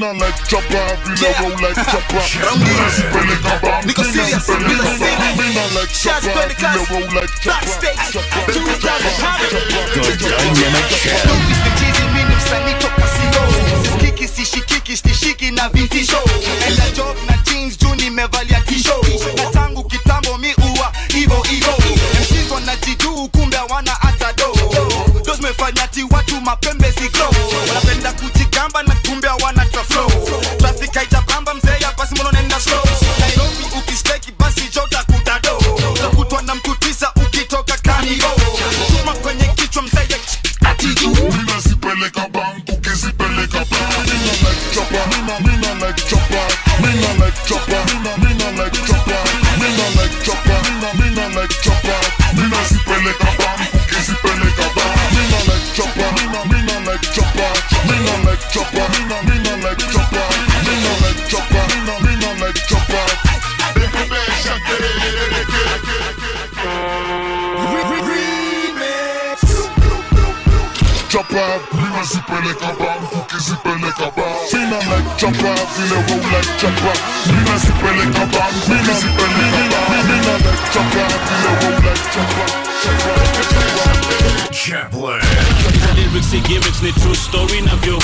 Mina like chopper, vile roll like chopper. Mina sipeleka bam, Nina mina serious, sipeleka bam. serious. Mina like chopper, have you never roll like chopper. Backstage. Chopper, chopper, thousand pounds. chopper. Mr. Mimi msanii toka CEO. Sisikiki, sishikiki, stishiki na vintisho Enda job na jeans, juu nimevalia t-shirt. Na tangu kitambo mi uwa hivo hivo. MCs wanajiduu, kumbe hawana hata do. Ndo watu mapembe si glow. chopper, feel a roll like chopper. Me na sippin' liquor, bam, me na sippin' liquor, bam. Me na like chopper, feel a roll like chopper. Chaplin. Lyrics i gimmicks, ni true story na vyo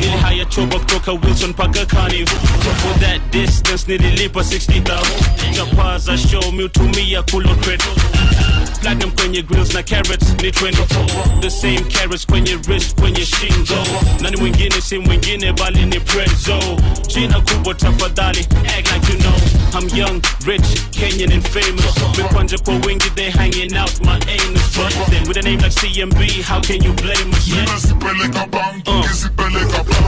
Nilihaya choba kutoka Wilson mpaka Carnival For that distance nililipa 60,000 Chapa I show miutumia kulo credit platinum kwenye grills na carrots ni 24 the same carrots kwenye wrist kwenye shingo nani mwingine si mwingine bali ni prezo jina kubwa tafadhali act like you know i'm young rich kenyan and famous mikwanja kwa wingi they hanging out my anus but then with a name like cmb how can you blame us uh. yeah? Sipeleka bank, ukisipeleka bank.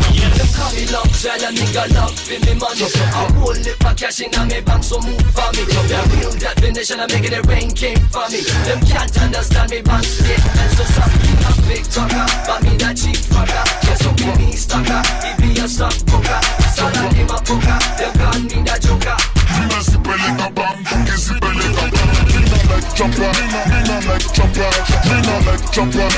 Call me love, child, a nigga love for me money. I whole lip of cash in my bank, so move for me. The real definition of making it rain came for me. Them can't understand me, bank straight and so sorry. I'm big talker, but me that cheap fucker. Yes, so be me stalker, he be a stockbroker. Sada in my poker, them can't need a joker. Mina sipeleka bank, ukisipeleka bank. Mina like chopper, mina mina like chopper. Mina like chopper,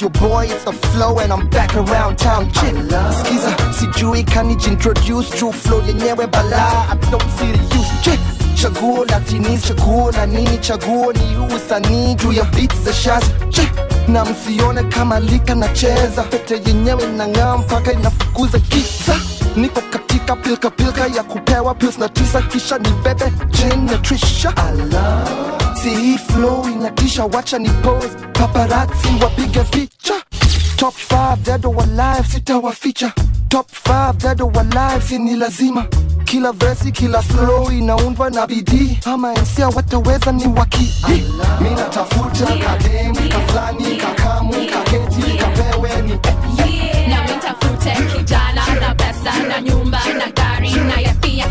It's your boy, it's the flow, and I'm back around town. Chill, skiza, sijui kanijintroduce true flow yenyewe bala. I don't see the use. Chill, chaguo la chaguo la nini, chaguo ni usanii juu ya beats za shaz. Chill, na msione kama lika nacheza, pete yenyewe inang'aa mpaka inafukuza giza. Niko katika pilka pilka ya kupewa pills na tisa, kisha ni bebe Jane na Trisha. Allah si hii flow inatisha, wacha ni pose, paparazzi wapiga picha. Top 5 dead or alive, sitawaficha. Top 5 dead or alive, si ni lazima. Kila versi, kila flow inaundwa na bidii, ama ensia wataweza ni waki. Mimi natafuta kadem, kaflani, kakamu, kaketi, kapewe ni kijana na pesa na nyumba na gari na ya pia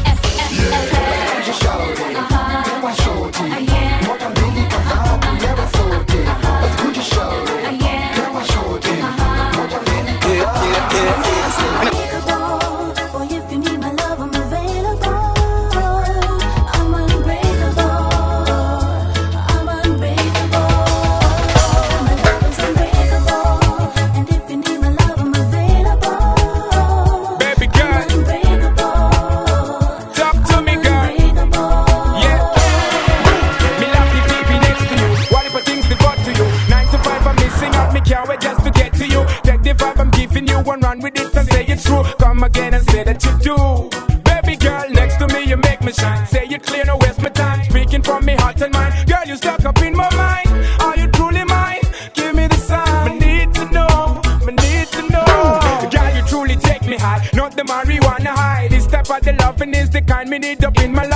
on with it and say it's true. Come again and say that you do. Baby girl, next to me, you make me shine. Say it clear, no waste my time. Speaking from me heart and mind. Girl, you stuck up in my mind. Are you truly mine? Give me the sign. I need to know. I need to know. Girl, you truly take me high. Not the marijuana high. This type of the loving is the kind me need up in my life.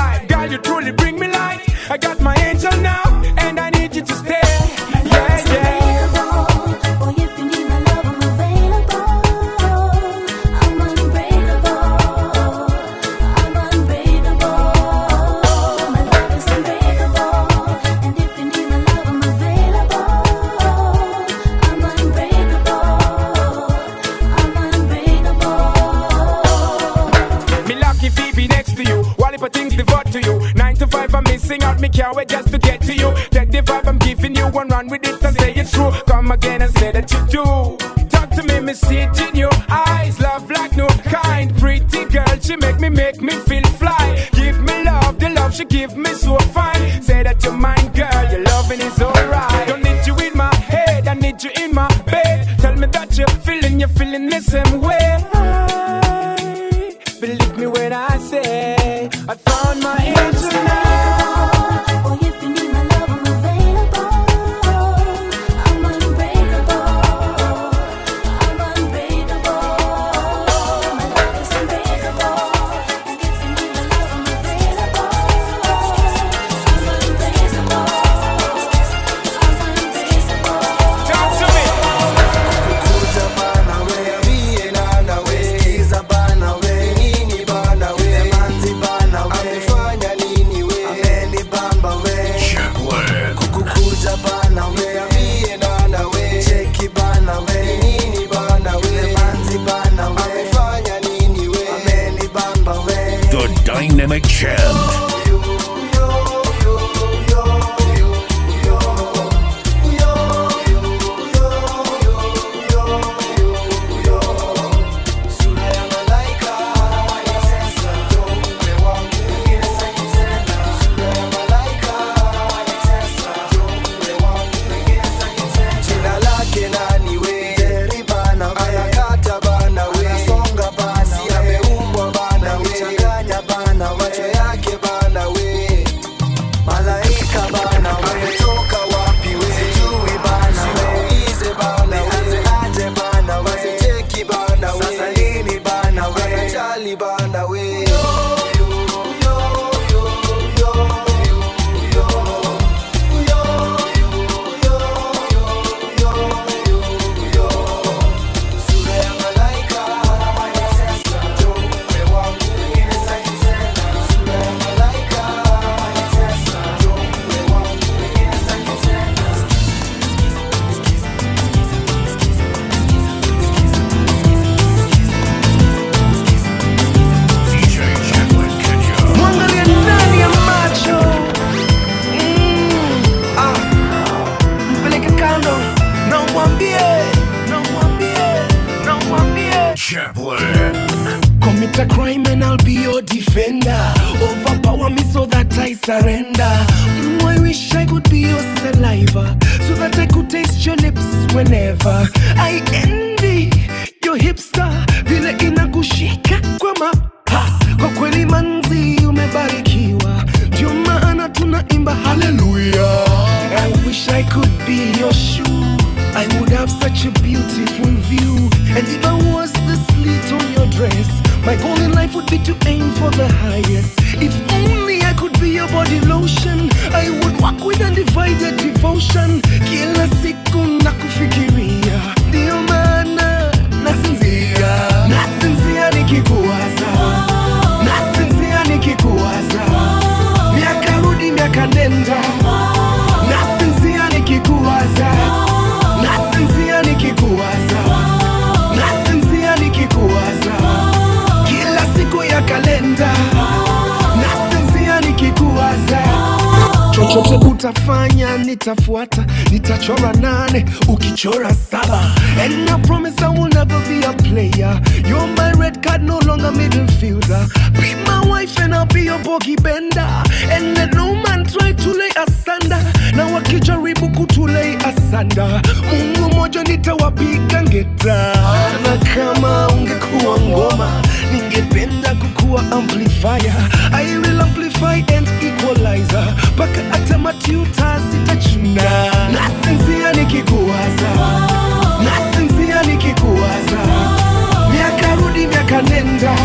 chochote utafanya nitafuata, nitachora nane ukichora saba, and I promise I will never be a player. You're my red card, no longer middle. Be my wife and I'll be your bogey bender, and let no man try to lay asunder, na wakijaribu kutulei asanda, Mungu moja nitawapiga ngeta. Kama ungekuwa ngoma, ningependa kuku kuwa amplifier. I will amplify and equalizer mpaka hata matuta zitachuna. Nasinzia nikikuwaza, nasinzia nikikuwaza, miaka rudi miaka nenda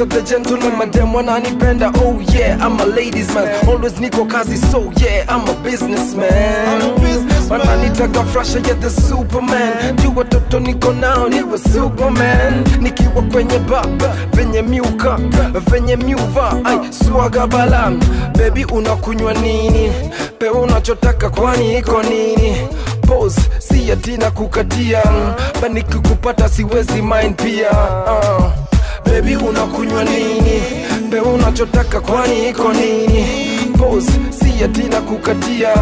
of the gentleman, madam wananipenda Oh yeah, I'm a ladies man. Always niko kazi, so yeah, I'm a businessman. Wananitaga fresh yeah, the superman. Juu watoto niko nao niwe superman. Nikiwa kwenye baba venye miuka venye miuva ai swaga balam. Bebi unakunywa nini? Pewa unachotaka kwani iko nini? Pose si atina kukatia banikikupata siwezi mind pia uh. Bebi unakunywa nini? Mbe unachotaka kwani iko nini? Pose si atina kukatia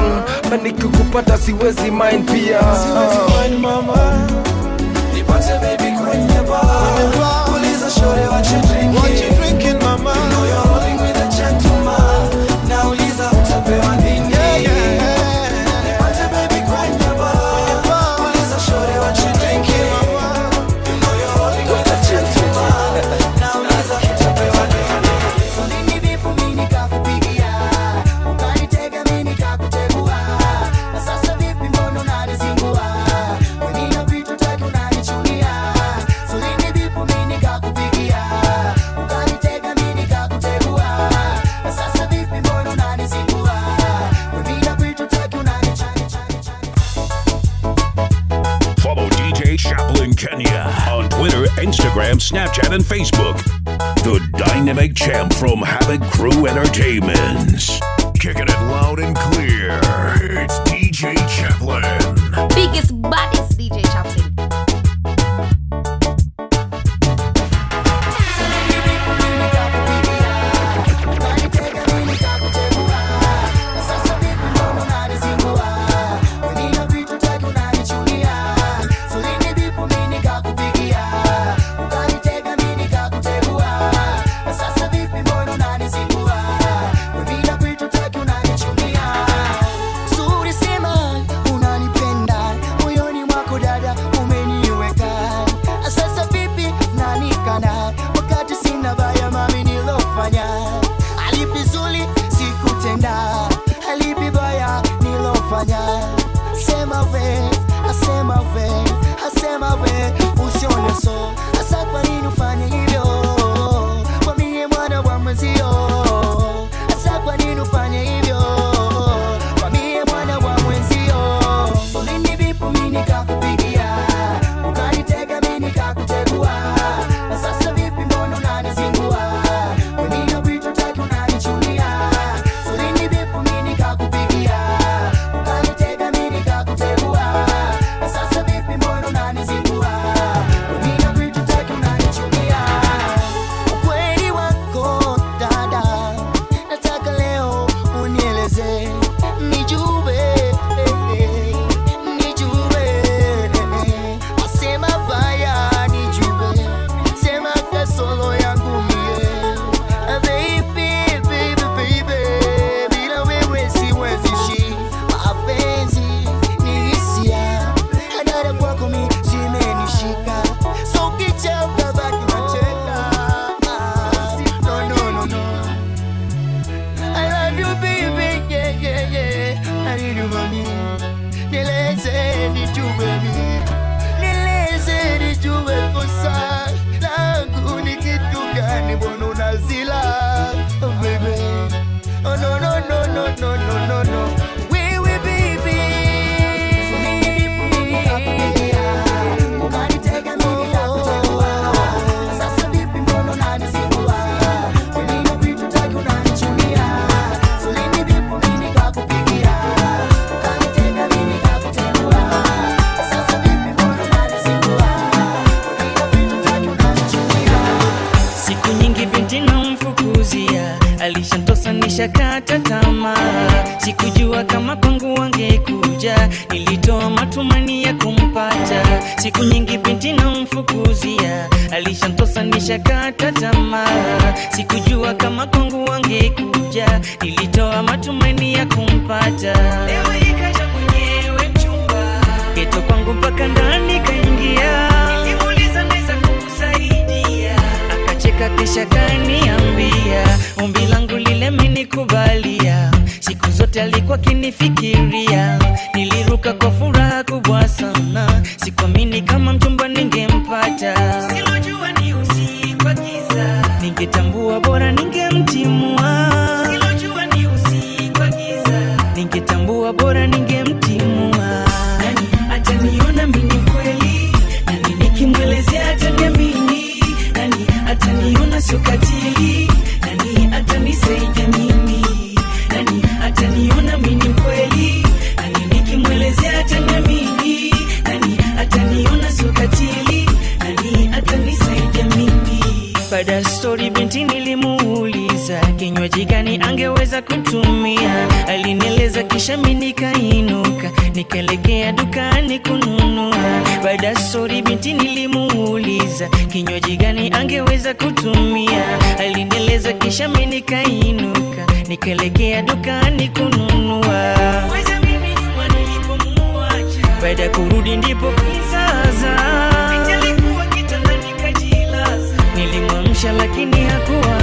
kukupata siwezi mind pia. Uh. mama. Nipate baby Instagram, Snapchat, and Facebook. The dynamic champ from Havoc Crew Entertainments. Kicking it loud and clear. Alishantosa nishakata tamaa. Sikujua kama kwangu wangekuja. Nilitoa matumani ya kumpata. Siku nyingi binti namfukuzia. Alishantosa nishakata tamaa. Sikujua kama kwangu wangekuja. Nilitoa matumani ya kumpata. Leo mwenyewe mchumba geto kwangu mpaka ndani kaingia akacheka kisha kaniambia ombi langu lile menikubalia siku zote alikuwa kinifikiria niliruka kwa furaha kubwa sana. Sikuamini kama mchumba ningempata. Silojua ni usiku wa giza. Ningetambua bora ningemtimua alinieleza kisha mi nikainuka nikaelekea dukani kununua. Baada stori binti nilimuuliza kinywaji gani angeweza kutumia? Alinieleza kisha mi nikainuka nikaelekea dukani kununua. Mimi baada ya kurudi ndipo kizaza. Nilimwamsha lakini hakuamka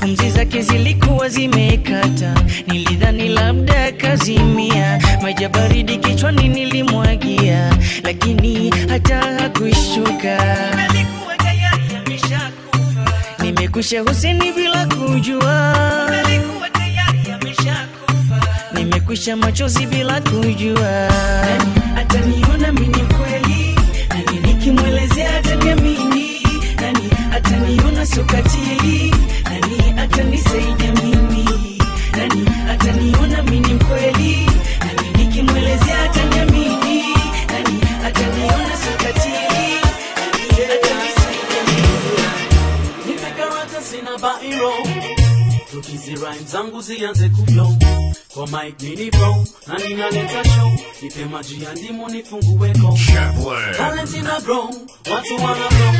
pumzi zake zilikuwa zimekata. Nilidhani labda kazimia. Maji baridi kichwani nilimwagia. Lakini hata hakuishuka nimekusha huseni bila kujua. Nimekwisha machozi bila kujua. Ataniona mimi kweli? Nani nikimwelezea ataniamini? Nani ataniona sokatili mic nini na ninaleta show maji ya ndimu watu wana grow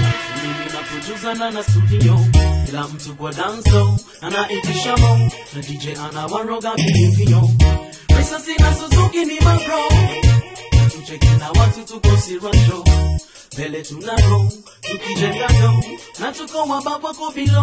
mimi na producer na na studio. Kila mtu kwa floor anaitisha mo. Na DJ anawaroga vilivyo pesa sina Suzuki ni mabro tucheki na watu tuko sirasho mbele tuna roll tukijenga do na tuko wababa kwa bilo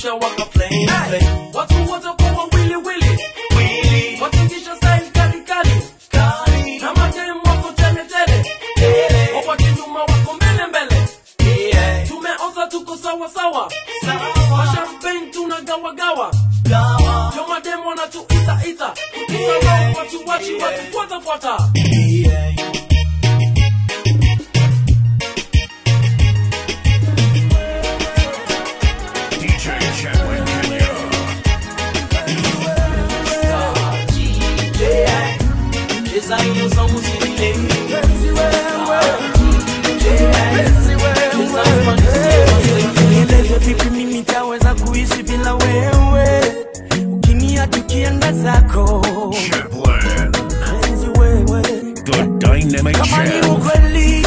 kusha waka flame flame. Watu wote kwa wili wili. Wili. Watingisha style kali kali. Kali. Na madem wako tele tele. Tele. Wapati nyuma wako mbele mbele. Tumeoza tuko sawa sawa. Mashampain tunagawa gawa. Yo madem wanatuita ita. Tukisama watu wachi watu fuata fuata. DJ Dynamic kama ni ukweli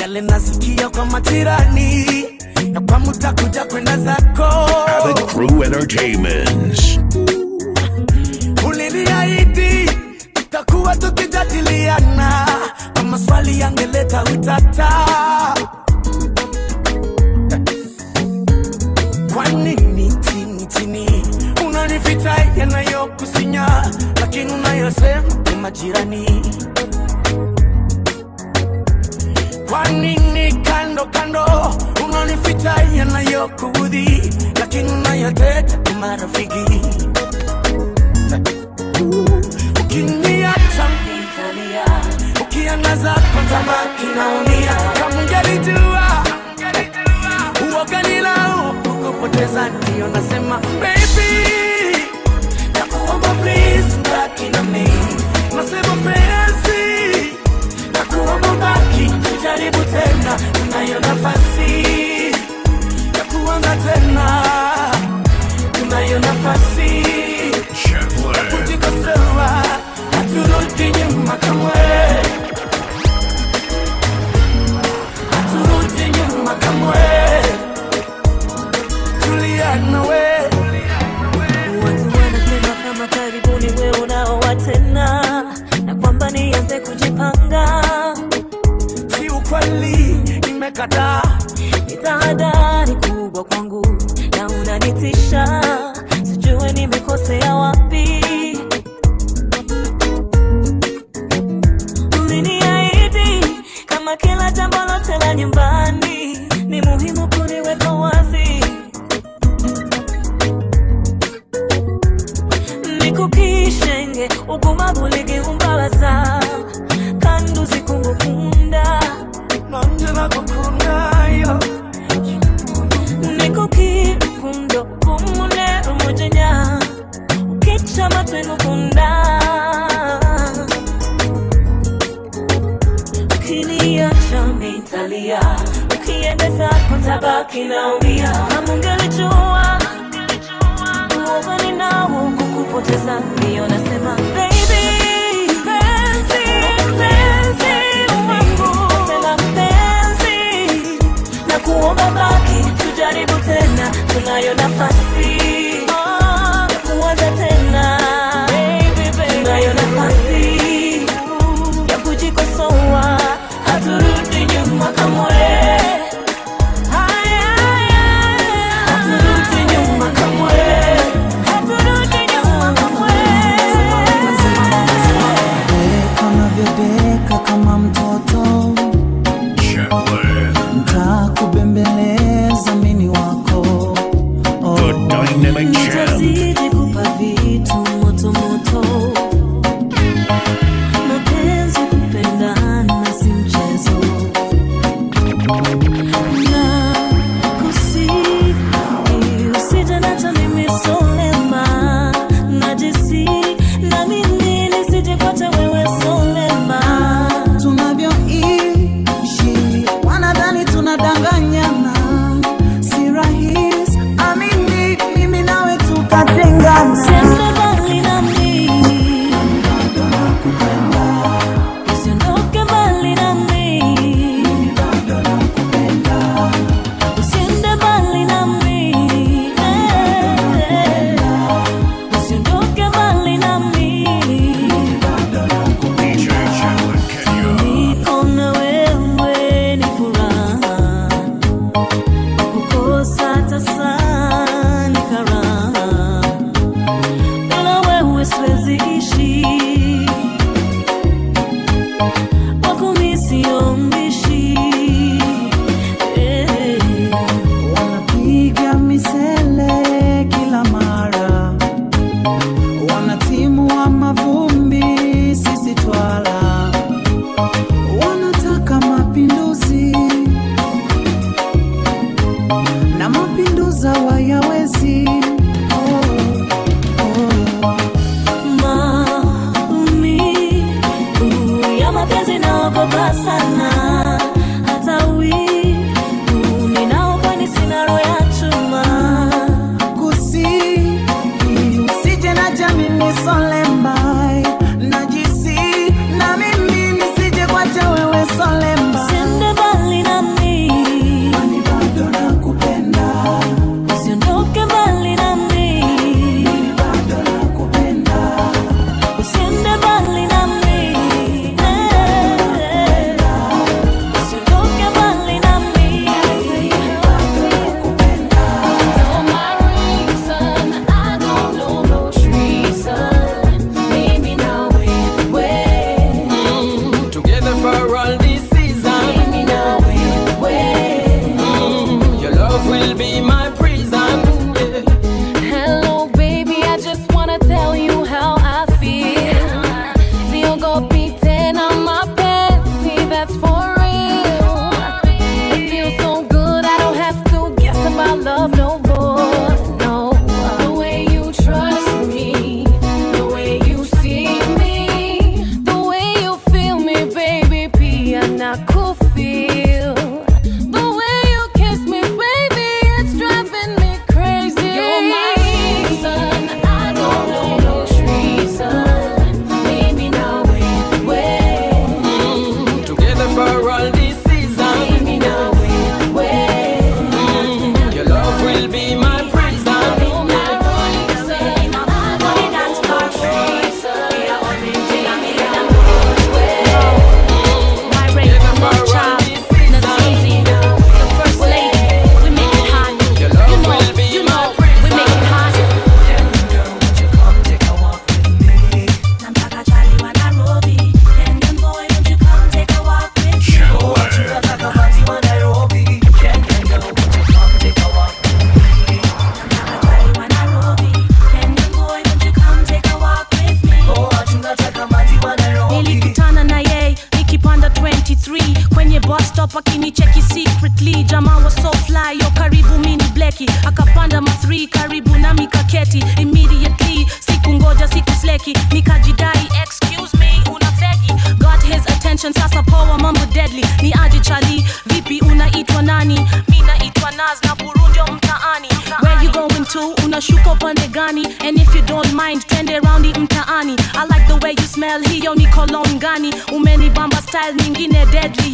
yale nasikia kwa majirani na kwa mutakuja kwenda zako. Avid Crew Entertainments. uliniahidi tutakuwa tukijadiliana. Kwa maswali yangeleta utata. Kwa nini chini chini? Unanifita yanayokus majirani kwa nini kando kando? Unanificha yanayokuudhi lakini unayoteta ni marafiki. Ukiniacha nitalia ukiangaza kwanza baki naumia. Kama kukupoteza ndio nasema baby nakuomba please na mimi baki tujaribu tena tunayo nafasi ya kuanza tena. Tunayo nafasi ya kujikosoa haturudi nyuma kamwe. Haturudi nyuma kamwe. Tulia nawe karibuni wewe unaoa tena na kwamba nianze kujipanga. Nimekataa Ni tahadhari kubwa kwangu na unanitisha, sijue nimekosea wapi. Uliniahidi kama kila jambo lote la nyumbani ni muhimu kuniweka wazi. nikukishenge ugumavu ukiniacha mitalia ukiendeza kutabaki naumia. Kama ungelijua uoga ninao kukupoteza. Ndiyo nasema baby penzi na kuomba baki. Tujaribu tena. Tunayo nafasi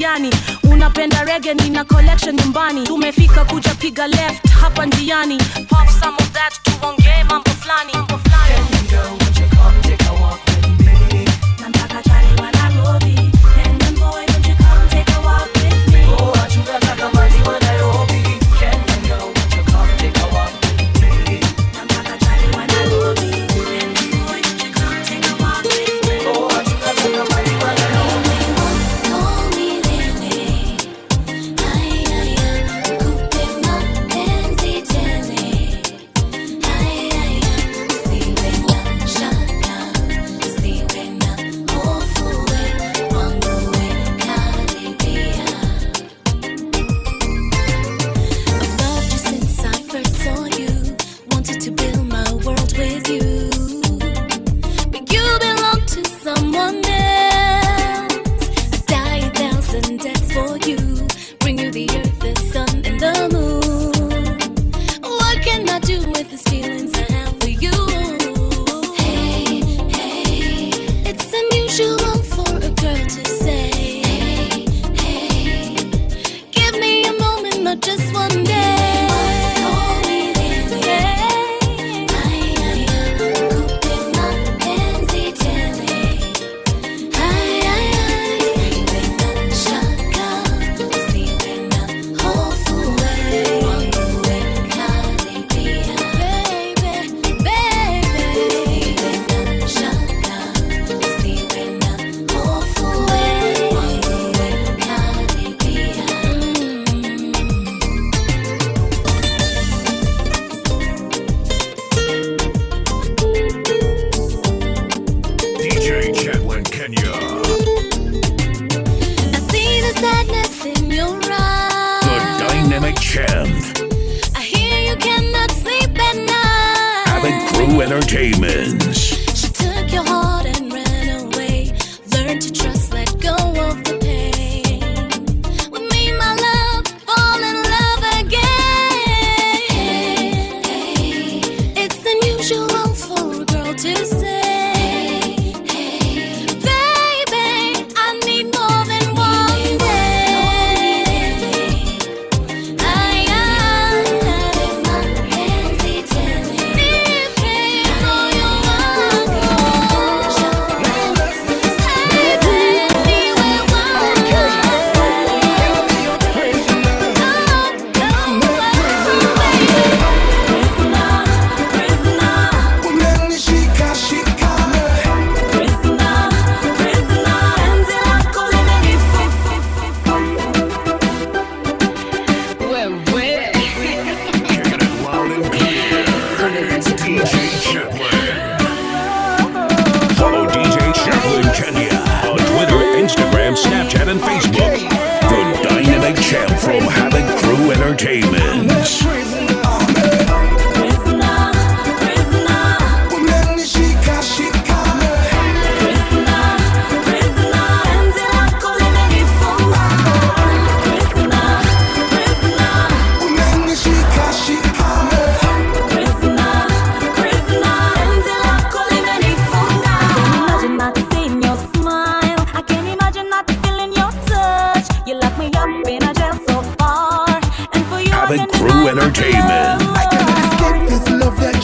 duniani unapenda rege nina collection nyumbani. Tumefika kuja piga left hapa njiani. Pop some of that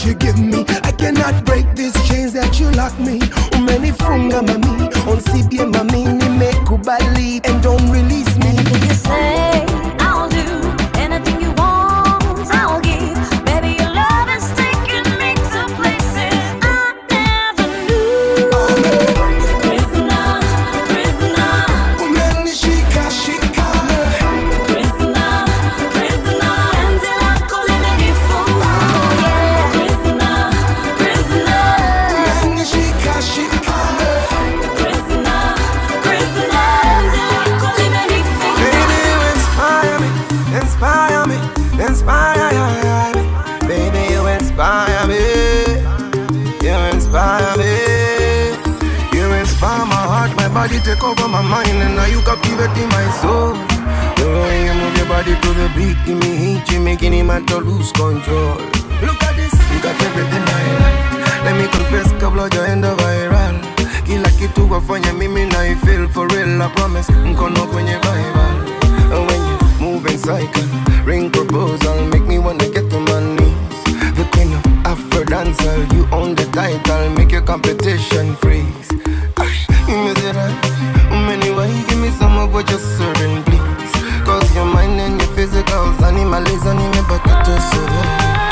you give me. I cannot break these chains that you lock me. O many funga mami, on sibie mami, nimekubali and don't release me. Captivating my soul. The way you move your body to the beat, give me heat, you making him have to lose control. Look at this, you got everything I like. Let me confess, kabla jaenda viral. Kila kitu wafanya mimi na feel for real, I promise. Mkono kwenye Bible. When you move in cycle, ring proposal, make me wanna get to my knees. The queen of Afro dancer, you own the title, make your competition freeze. You miss it give me some of what you're serving, please. Cause your mind and your physicals, animalism, you never get to survive.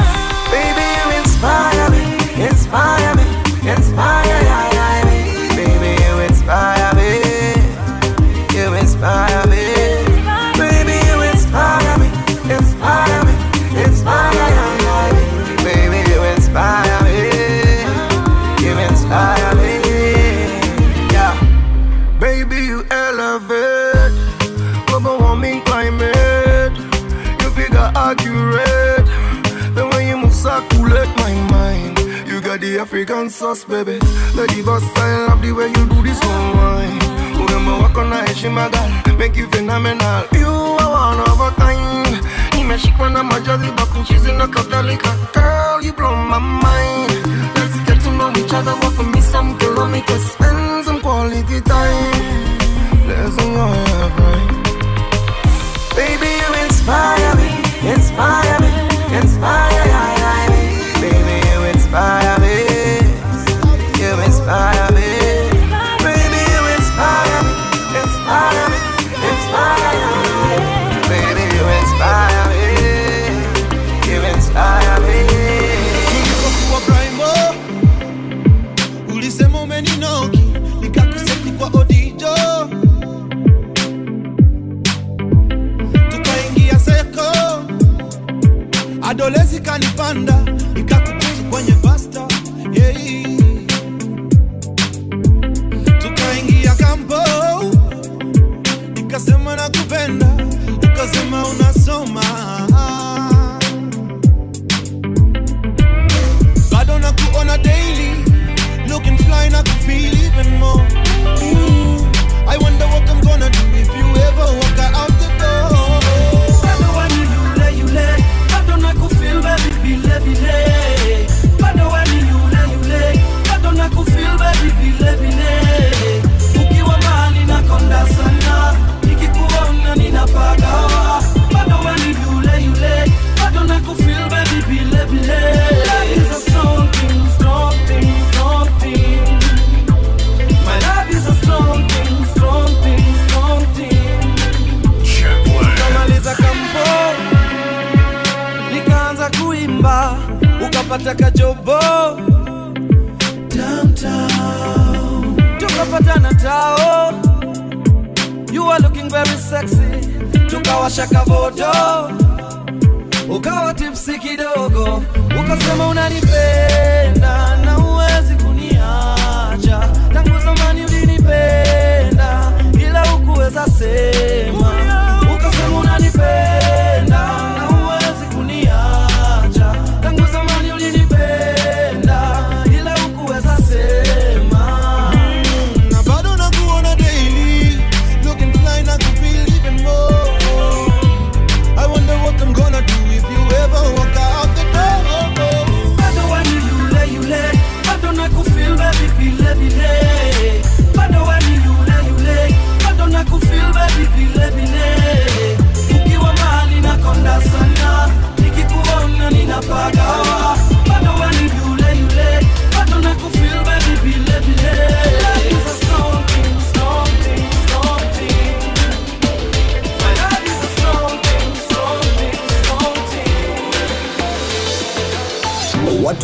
Sauce, baby. The diva style of the way you do this one wine. Urembo wako na heshima girl, make you phenomenal. You are one of a kind. Nimeshikwa na majaliba kumchizi na kadhalika. Girl, you blow my mind. Let's get to know each other, walk with me some kilometers,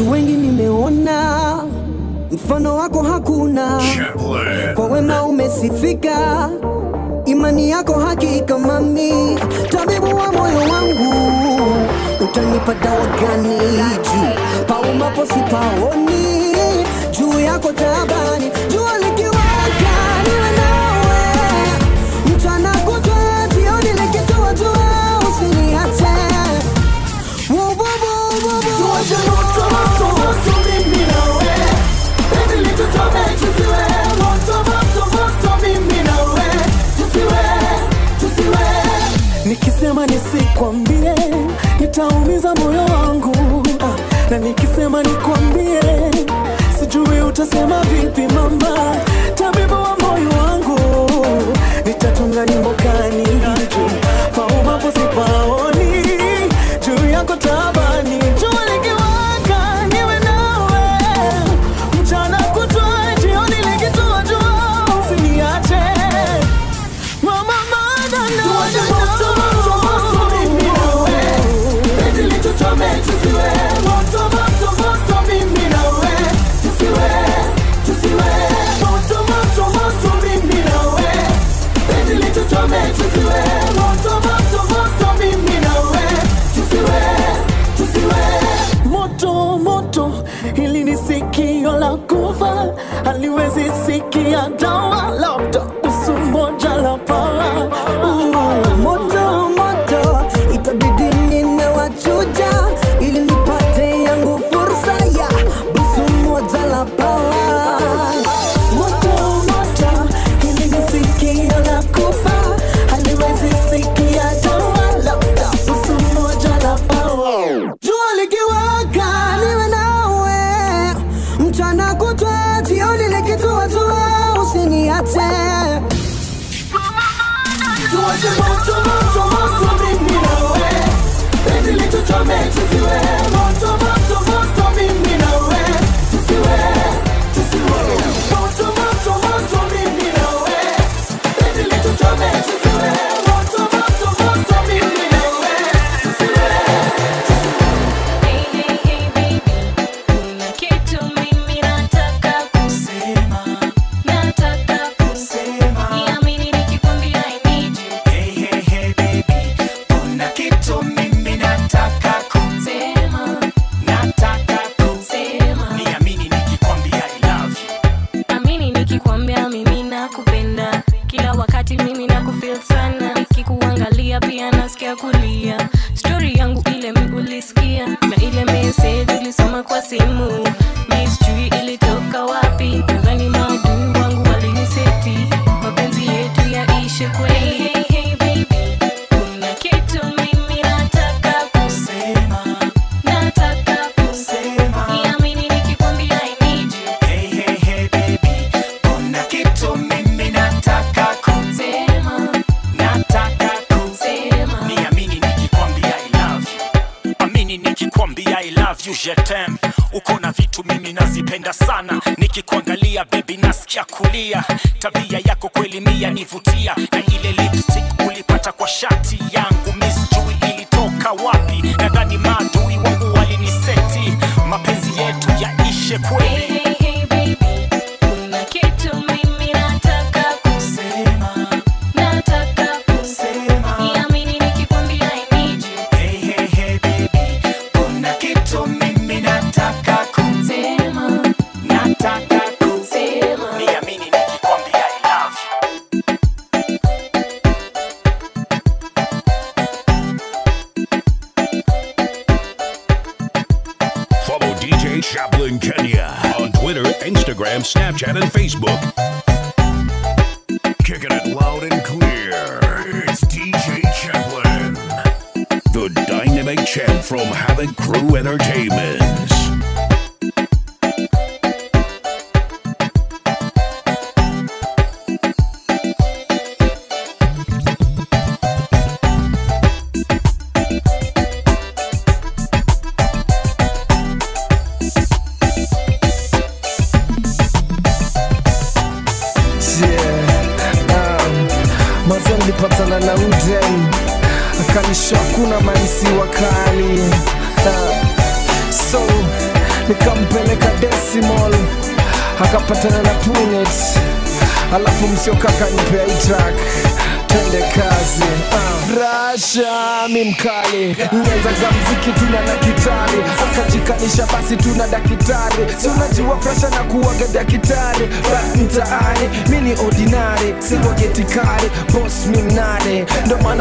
Watu wengi nimeona mfano wako hakuna, kwa wema umesifika, imani yako hakika mami, tabibu wa moyo wangu, utanipa dawa gani? Juu paumapo sipaoni, juu yako tabani, jua nisikwambie itaumiza moyo wangu. Ah, na nikisema nikwambie sijui utasema vipi mama, tabibu wa moyo wangu, nitatunga nyimbo kani juu pauma pasipaoni juu yako tabani juu haliwezi sikia dawa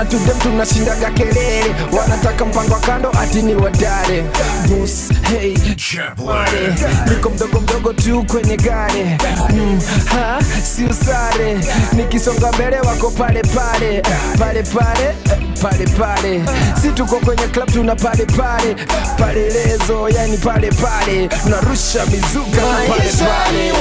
to them tunashindaga kelele, wanataka mpango kando ati wadare. Niko mdogo mdogo tu kwenye gare mm, nikisonga mbele wako palepale pale. Pale si tuko kwenye club tuna palepale palelezo, yani palepale pale. Tunarusha mizuka pale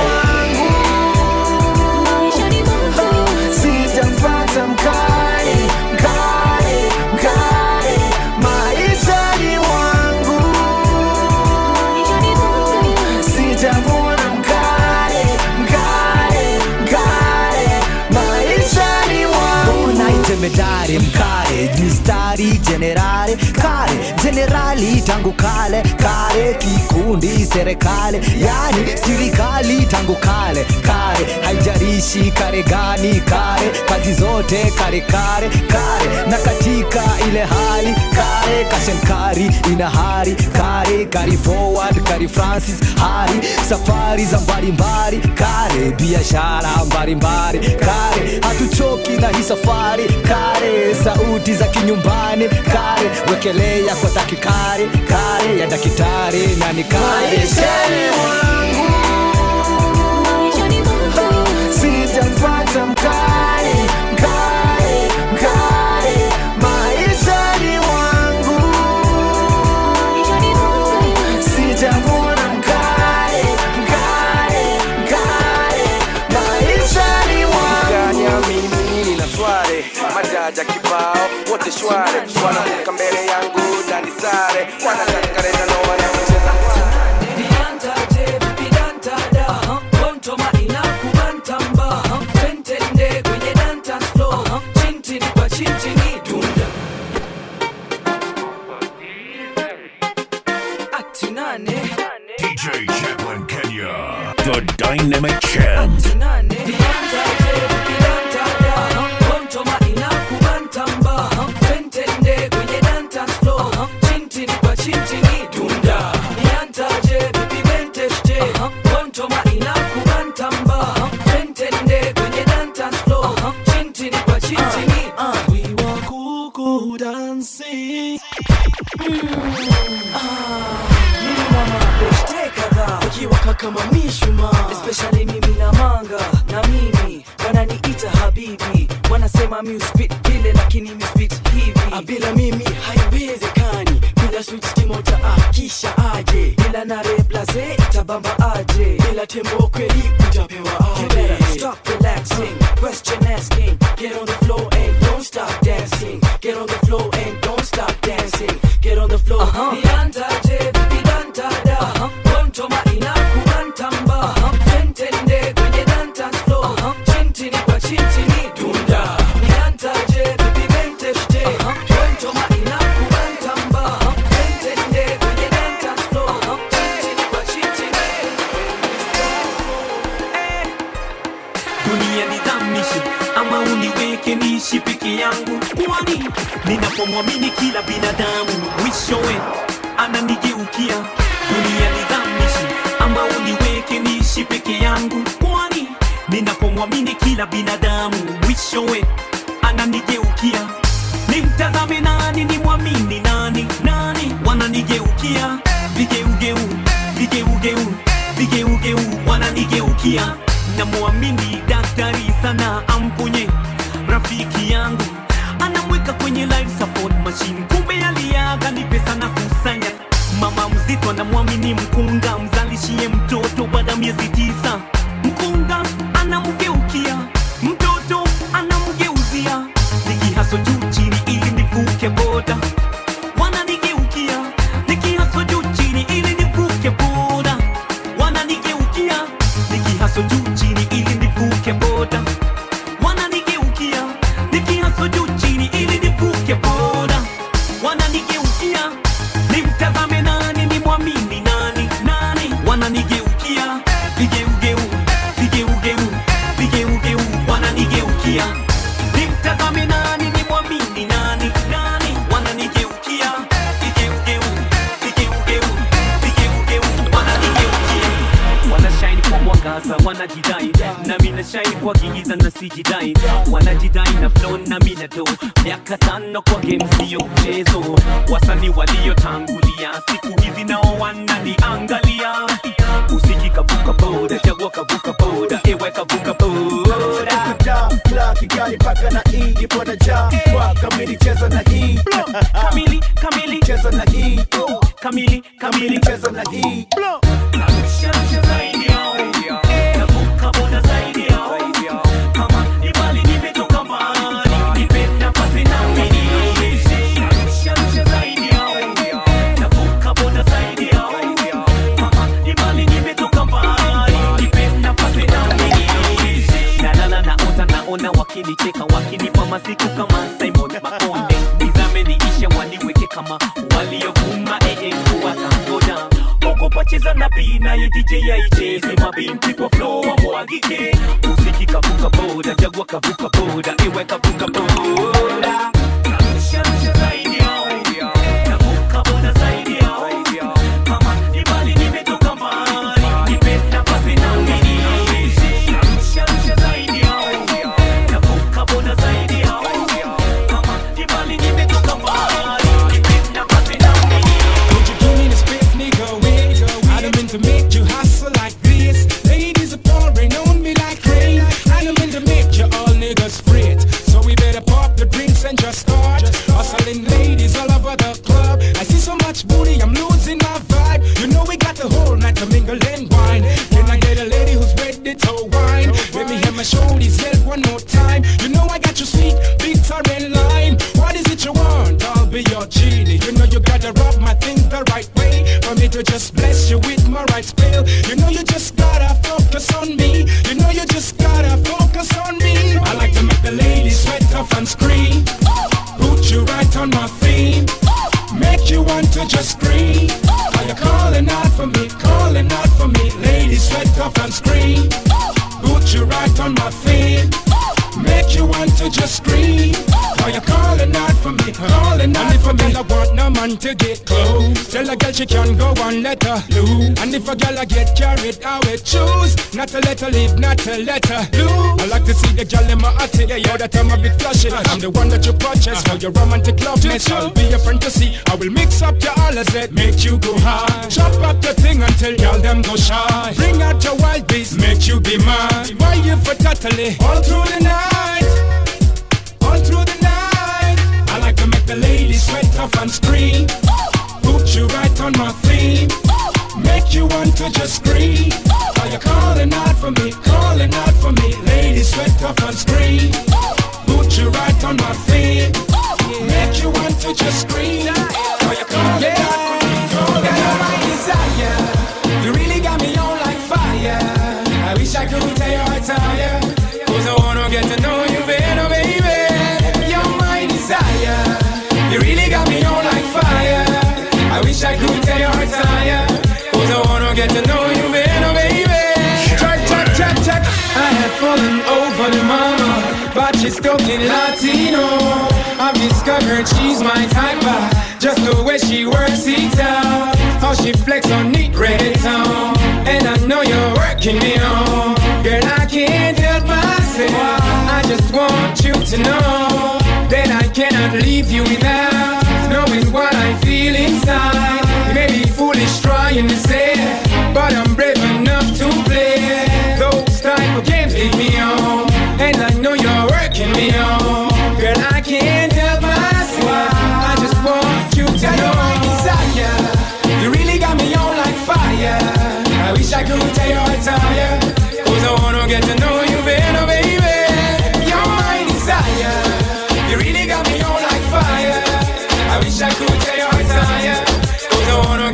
jemadari mkare jistari jenerali kare jenerali tangu kale kare kikundi serikali yani sirikali tangu kale kare haijarishi kare gani kare kazi zote kare kare kare na katika ile hali kare kashenkari ina hari kare kari forward kari francis hari safari za mbalimbali kare biashara mbalimbali kare hatuchoki na hii safari kare, sauti za kinyumbani kare, wekelea kwa takikari kare ya dakitari nani ni wangu maishani sijapata mkare wote shwari, wanavuka mbele yangu na ni wanataka 이렇게 better stop relaxing, question asking. Get on the floor and don't stop dancing. Get on the floor and máquina cheza na hii. Kamili kamili mchezo na hii kukizana bina ye DJ yaiche sema binti kwa flow amwagike muziki kavuka boda jagwa kavuka boda iwe kavuka boda she letter. go and let her loose. And if a girl I get carried, I will choose not to let her leave, not to let her lose. I like to see the girl in my attic. Yeah, yeah, that I'm a bit flashy. I'm the one that you purchase for your romantic love. Miss, I'll be your friend to see. I will mix up your all set, make you go high. Chop up the thing until y'all them go shy. Bring out your wild beast, make you be mine. Why you for totally all through the night? all through the night. I like to make the ladies sweat off and scream. Put you right on my theme. Make you want to just scream. Are you calling out for me? Calling out for me. Ladies sweat off and scream. Put you right on my theme. Make you want to just scream. Are you calling out for me? Calling out for me. I could tell you I tire. Cause I wanna get to know you better, baby. Check, check, check, check. I had fallen over the mama, but she's in Latino. I've discovered she's my type, uh, just the way she works it out. How she flex on neat reggaeton, and I know you're working me on. Girl, I can't help myself. I just want you to know that I cannot leave you without what I feel inside. You may be foolish trying to say, but I'm brave enough to play. Those type of games lead me on, and I know you're working me on.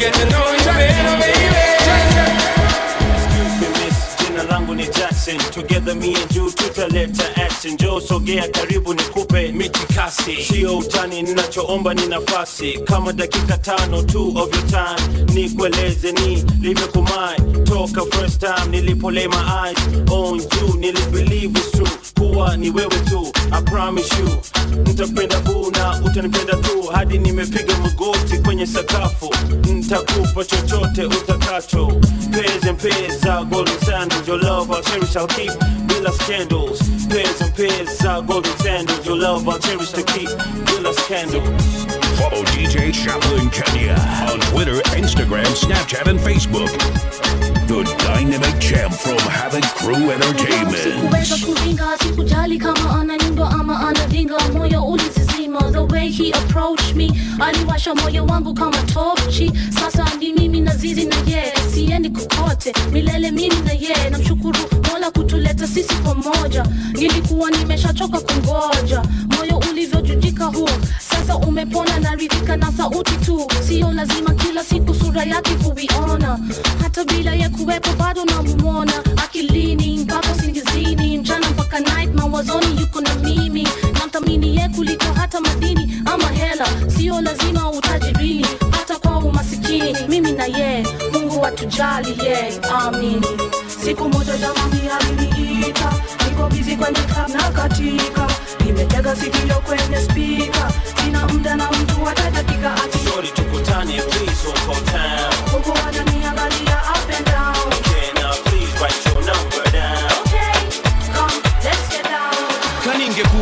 Get to know you Jackson. Together me and you tutaleta action Jo sogea karibu nikupe mitikasi Sio utani ninachoomba ni nafasi Kama dakika tano tu of your time. Nikueleze ni livyokumai Toka first time nilipo my eyes. On you Nilibelieve it's kuwa ni wewe tu I promise you. Nitapenda boo na utanipenda tu. Hadi nimepiga magoti kwenye sakafu. Ntakupa chochote utakacho Pairs and pairs za golden sandals Your love I'll cherish I'll keep Bila candles. Pairs and pairs za golden sandals Your love I'll cherish to keep Bila candles. Follow DJ Chaplin Kenya on Twitter, Instagram, Snapchat, and Facebook. The dynamic champ from Havoc Crew Entertainment. Sikuweza kuringa sikujali kama ananyundo ama anadinga moyo ulizizima the way he approached me aliwasha moyo wangu kama tochi sasa ni mimi nazizi na ye siendi kokote. Milele mimi na ye namshukuru mola kutuleta sisi pamoja. Nilikuwa nimeshachoka kungoja. Moyo ulivyojujika huu sasa umepona naridhika na sauti tu. Sio lazima kila siku sura yake kuiona. Hata bila ya kuwepo bado namumona akilini mpaka singizini mchana mpaka night mawazoni yuko na mimi. Namthamini ye kuliko hata madini ama hela. Sio lazima utajirini hata kwa umasikini. Mimi na ye mungu watujali ye amini siku moja jamani aliniita niko bizi kwenye na nimetega sikio kwenye spika sina muda na mtu hata dakika ati tukutane please huku wananiangalia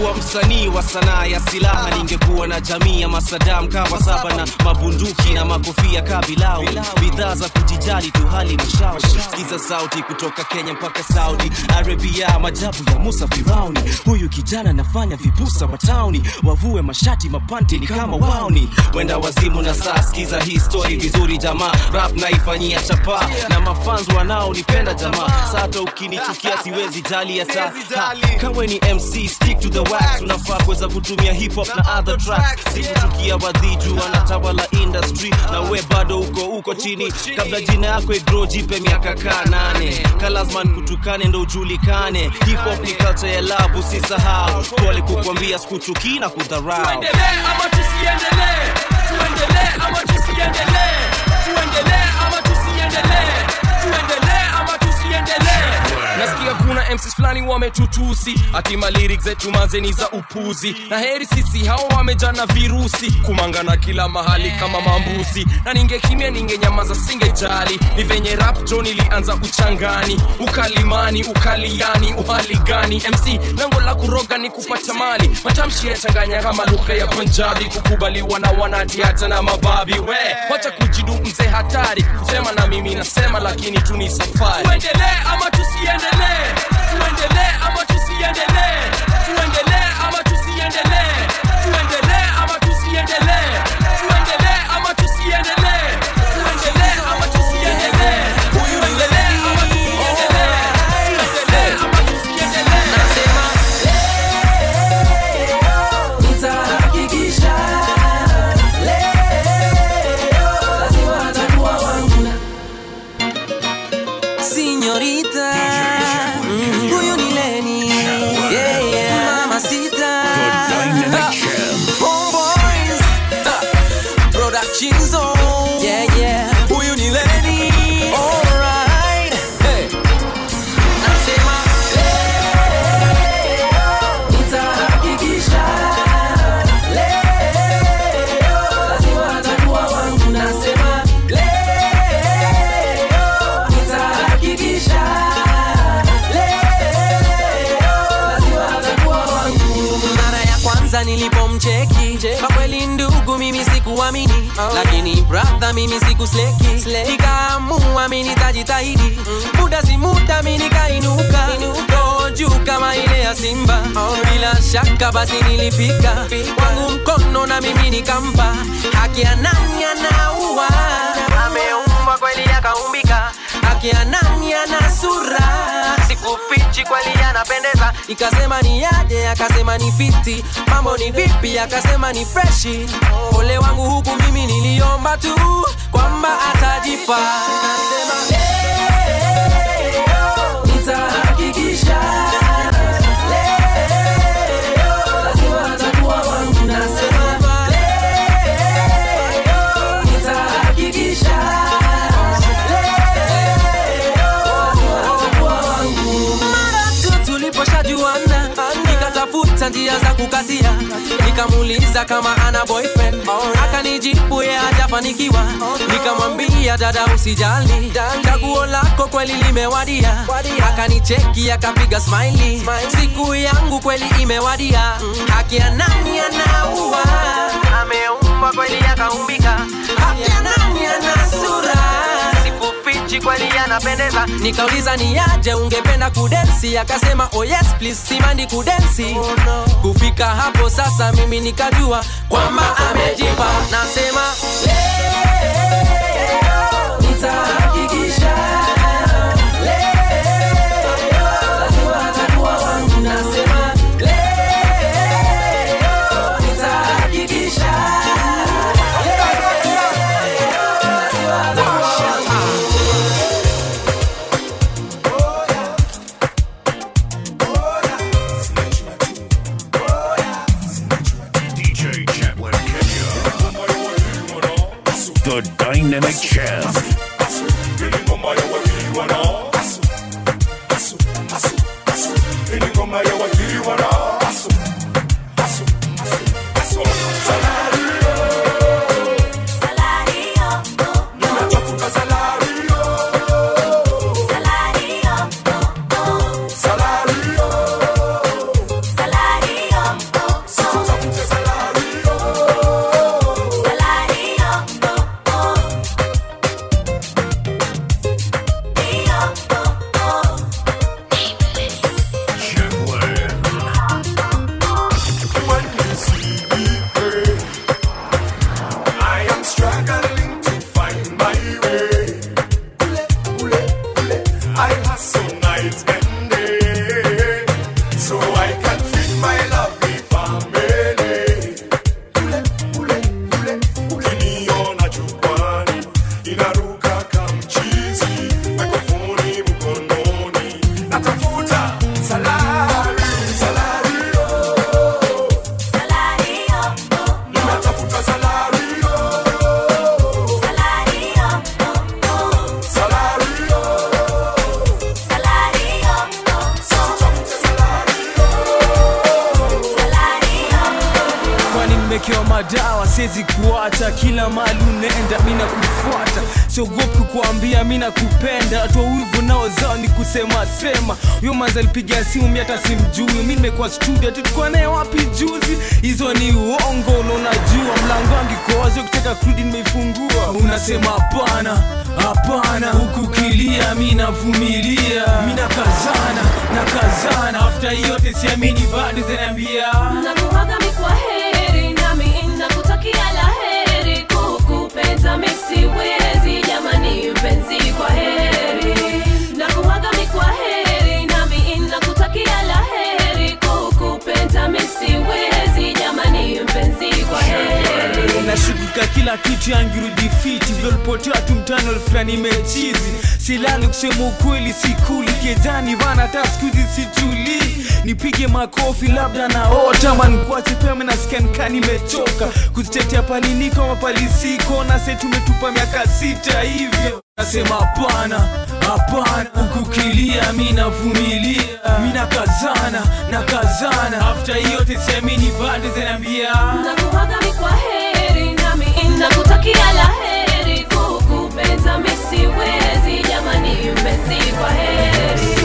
ningekuwa msanii wa sanaa ya silaha ningekuwa na jamii ya masadam kama saba na mabunduki na makofia kabilau bidhaa za kujijali tu hali mashauri skiza sauti kutoka kenya mpaka saudi arabia majabu ya musa firauni. Huyu kijana nafanya vipusa watauni wavue mashati mapanti ni kama wauni. Wenda wazimu na saa skiza hii vizuri jamaa. Rap naifanyia chapa na mafans wanaonipenda jamaa. Sata ukinichukia siwezi jali hata. Kawe ni mc stick to the wax. Unafaa kuweza kutumia hip hop na other tracks. Sikuchukia wadhiju wanatawala industry. Na we bado uko uko chini. Kabla jina yako igro jipe miaka kaa nane. Kalasman kutukane ndo ujulikane. Hip hop ni culture ya love usisahau. Pole kukwambia sikuchukii na kudharau. Tuendelee ama tusiendelee? Tuendelee ama tusiendelee mcs fulani wametutusi. Ati lyrics zetu mazeni za upuzi. Na heri sisi hao wamejana virusi. Kumangana kila mahali kama mambuzi. Na ningekimia ningenyamaza singejali ni venye rap jo nilianza uchangani. Ukalimani ukaliani uhali gani mc lango la kuroga ni kupata mali. Matamshi yachanganya kama lugha ya punjabi. Kukubaliwa na wanati hata na mababi. We wacha kujidu mzee hatari. Kusema na mimi nasema lakini tu ni safari. Tuendelee ama tusiendelee tuendelee ama tusiendelee. Tuendelee ama tusiendelee mimi sikusleki nikaamua mi nitajitahidi. Muda si muda mi nikainuka. Juu kama ile ya simba. Bila shaka basi nilifika. Wangu mkono na mimi nikampa. Haki ya nani anaua? Ameumba kweli akaumbika haki anani nani ana sura? Sikufichi kweli anapendeza ikasema ni yaje akasema ni fiti. Mambo ni vipi akasema ni freshi. Ole wangu huku mimi niliomba tu kwamba atajipa. Nasema nitahakikisha kukatia nikamuuliza kama ana boyfriend. Akanijibu ye hajafanikiwa. Nikamwambia dada usijali. Chaguo lako kweli limewadia. Akanicheki akapiga smiley. Siku yangu kweli imewadia. Haki nani anaua? Ameumba kweli akaumbika. Haki nani ana sura maji kweli yanapendeza. Nikauliza ni aje ungependa kudensi? Akasema oh yes please simandi kudensi. Oh no. kufika hapo sasa mimi nikajua kwamba amejipa. Nasema leo, leo, leo, was true that it gone sauti yangu rudi fiti vilolipotea tu mtani walifulani imechizi. Silali kusema ukweli sikuli kezani vana hata skuzi situlii. Nipige makofi labda naota manikuache pema nasikia nimechoka. Kuzitetea palini kama palisiko na se tumetupa miaka sita hivyo. Nasema hapana hapana. Kukilia mi navumilia. Mi nakazana nakazana. Afta hiyo tesemini bande zinaambia nakuhaga mikwahe na kutakia la heri, kukupenda misiwezi jamani, umezikwa heri.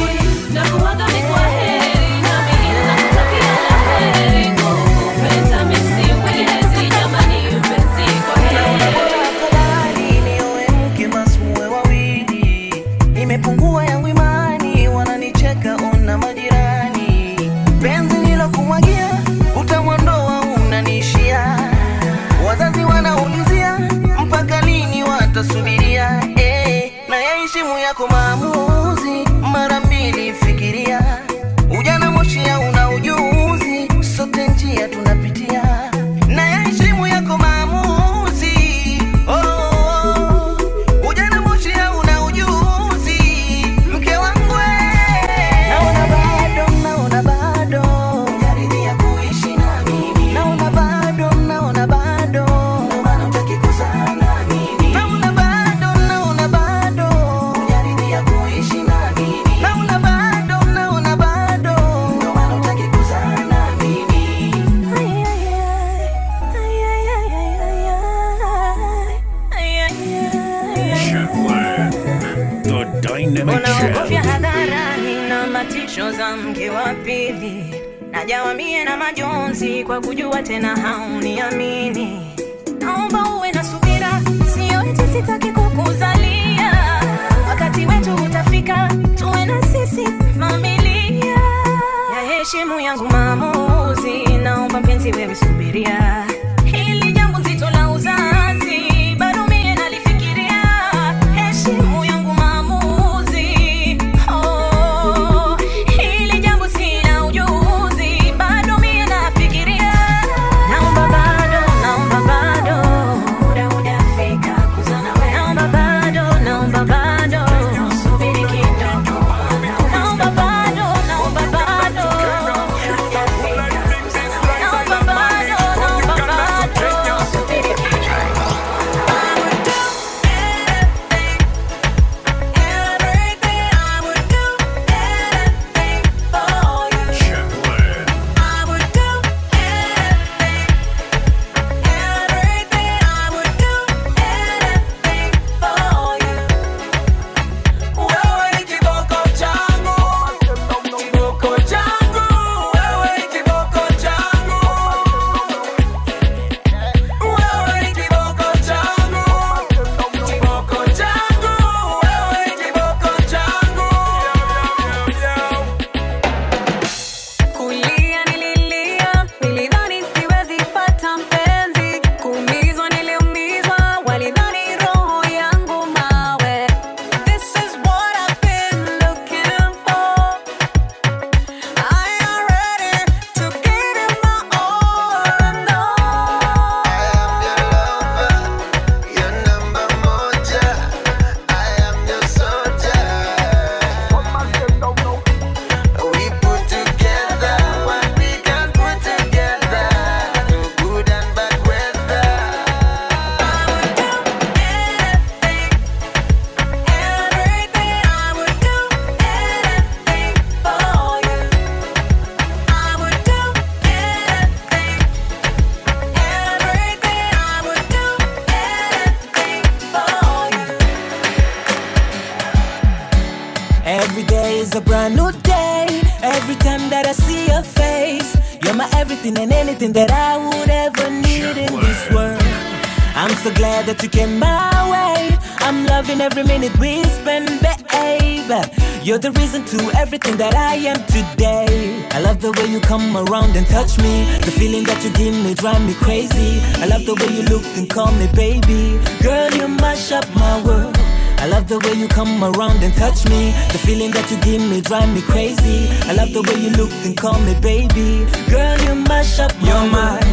feeling that you give me drive me crazy. I love the way you look and call me baby. Girl, you mash up my mind.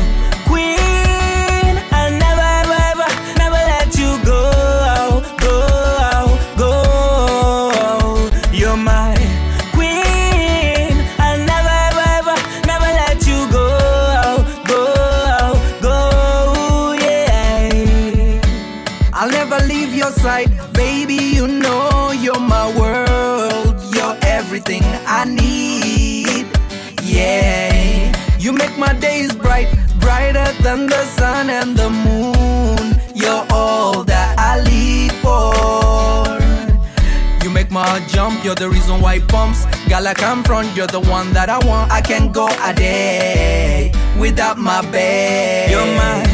and the sun and the moon. You're all that I live for. You make my heart jump, you're the reason why it pumps. Girl, I come from, you're the one that I want. I can't go a day without my babe. You're my